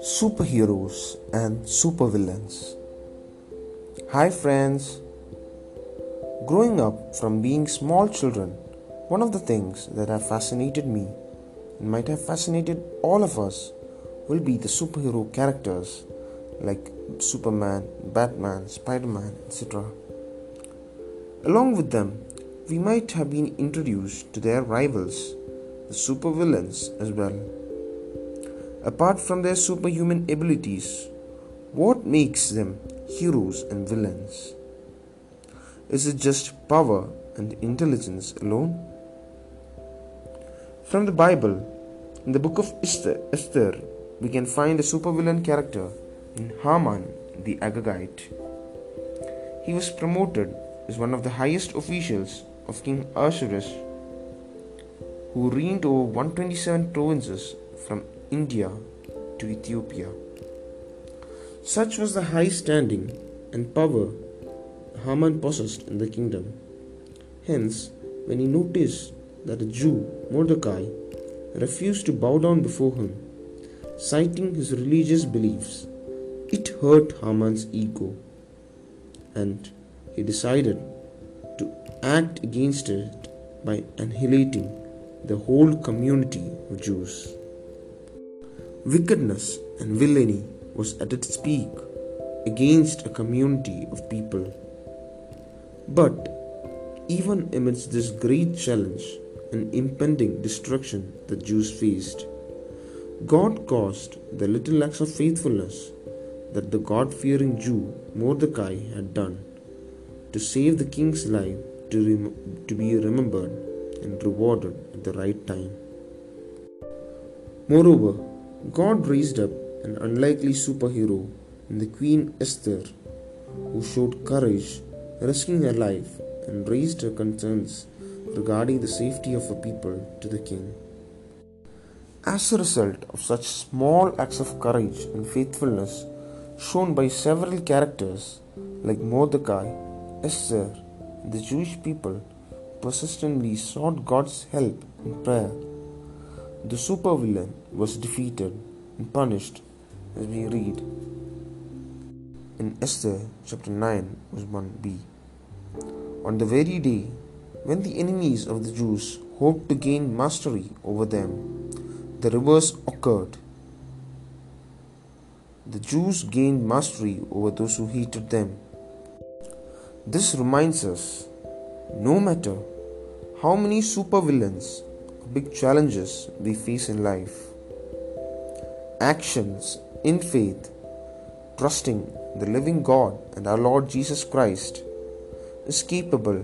Superheroes and supervillains. Hi, friends. Growing up from being small children, one of the things that have fascinated me and might have fascinated all of us will be the superhero characters like Superman, Batman, Spider Man, etc. Along with them, we might have been introduced to their rivals, the supervillains, as well. Apart from their superhuman abilities, what makes them heroes and villains? Is it just power and intelligence alone? From the Bible, in the book of Esther, we can find a supervillain character in Haman the Agagite. He was promoted as one of the highest officials of King Ahasuerus, who reigned over 127 provinces from India to Ethiopia. Such was the high standing and power Haman possessed in the kingdom. Hence, when he noticed that a Jew, Mordecai, refused to bow down before him, citing his religious beliefs, it hurt Haman's ego, and he decided to act against it by annihilating the whole community of Jews. Wickedness and villainy was at its peak against a community of people. But even amidst this great challenge and impending destruction the Jews faced, God caused the little acts of faithfulness that the God fearing Jew Mordecai had done to save the king's life to, rem- to be remembered and rewarded at the right time. Moreover, God raised up an unlikely superhero in the Queen Esther, who showed courage, risking her life, and raised her concerns regarding the safety of her people to the king. As a result of such small acts of courage and faithfulness shown by several characters like Mordecai, Esther, the Jewish people persistently sought God's help in prayer, the supervillain was defeated and punished as we read in Esther chapter 9 verse 1b. On the very day when the enemies of the Jews hoped to gain mastery over them, the reverse occurred. The Jews gained mastery over those who hated them. This reminds us no matter how many supervillains or big challenges we face in life, actions in faith, trusting the living God and our Lord Jesus Christ, is capable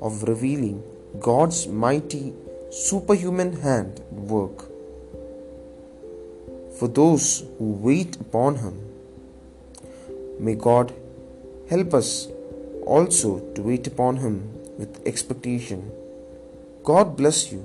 of revealing God's mighty superhuman hand at work. For those who wait upon Him, may God help us also to wait upon Him with expectation. God bless you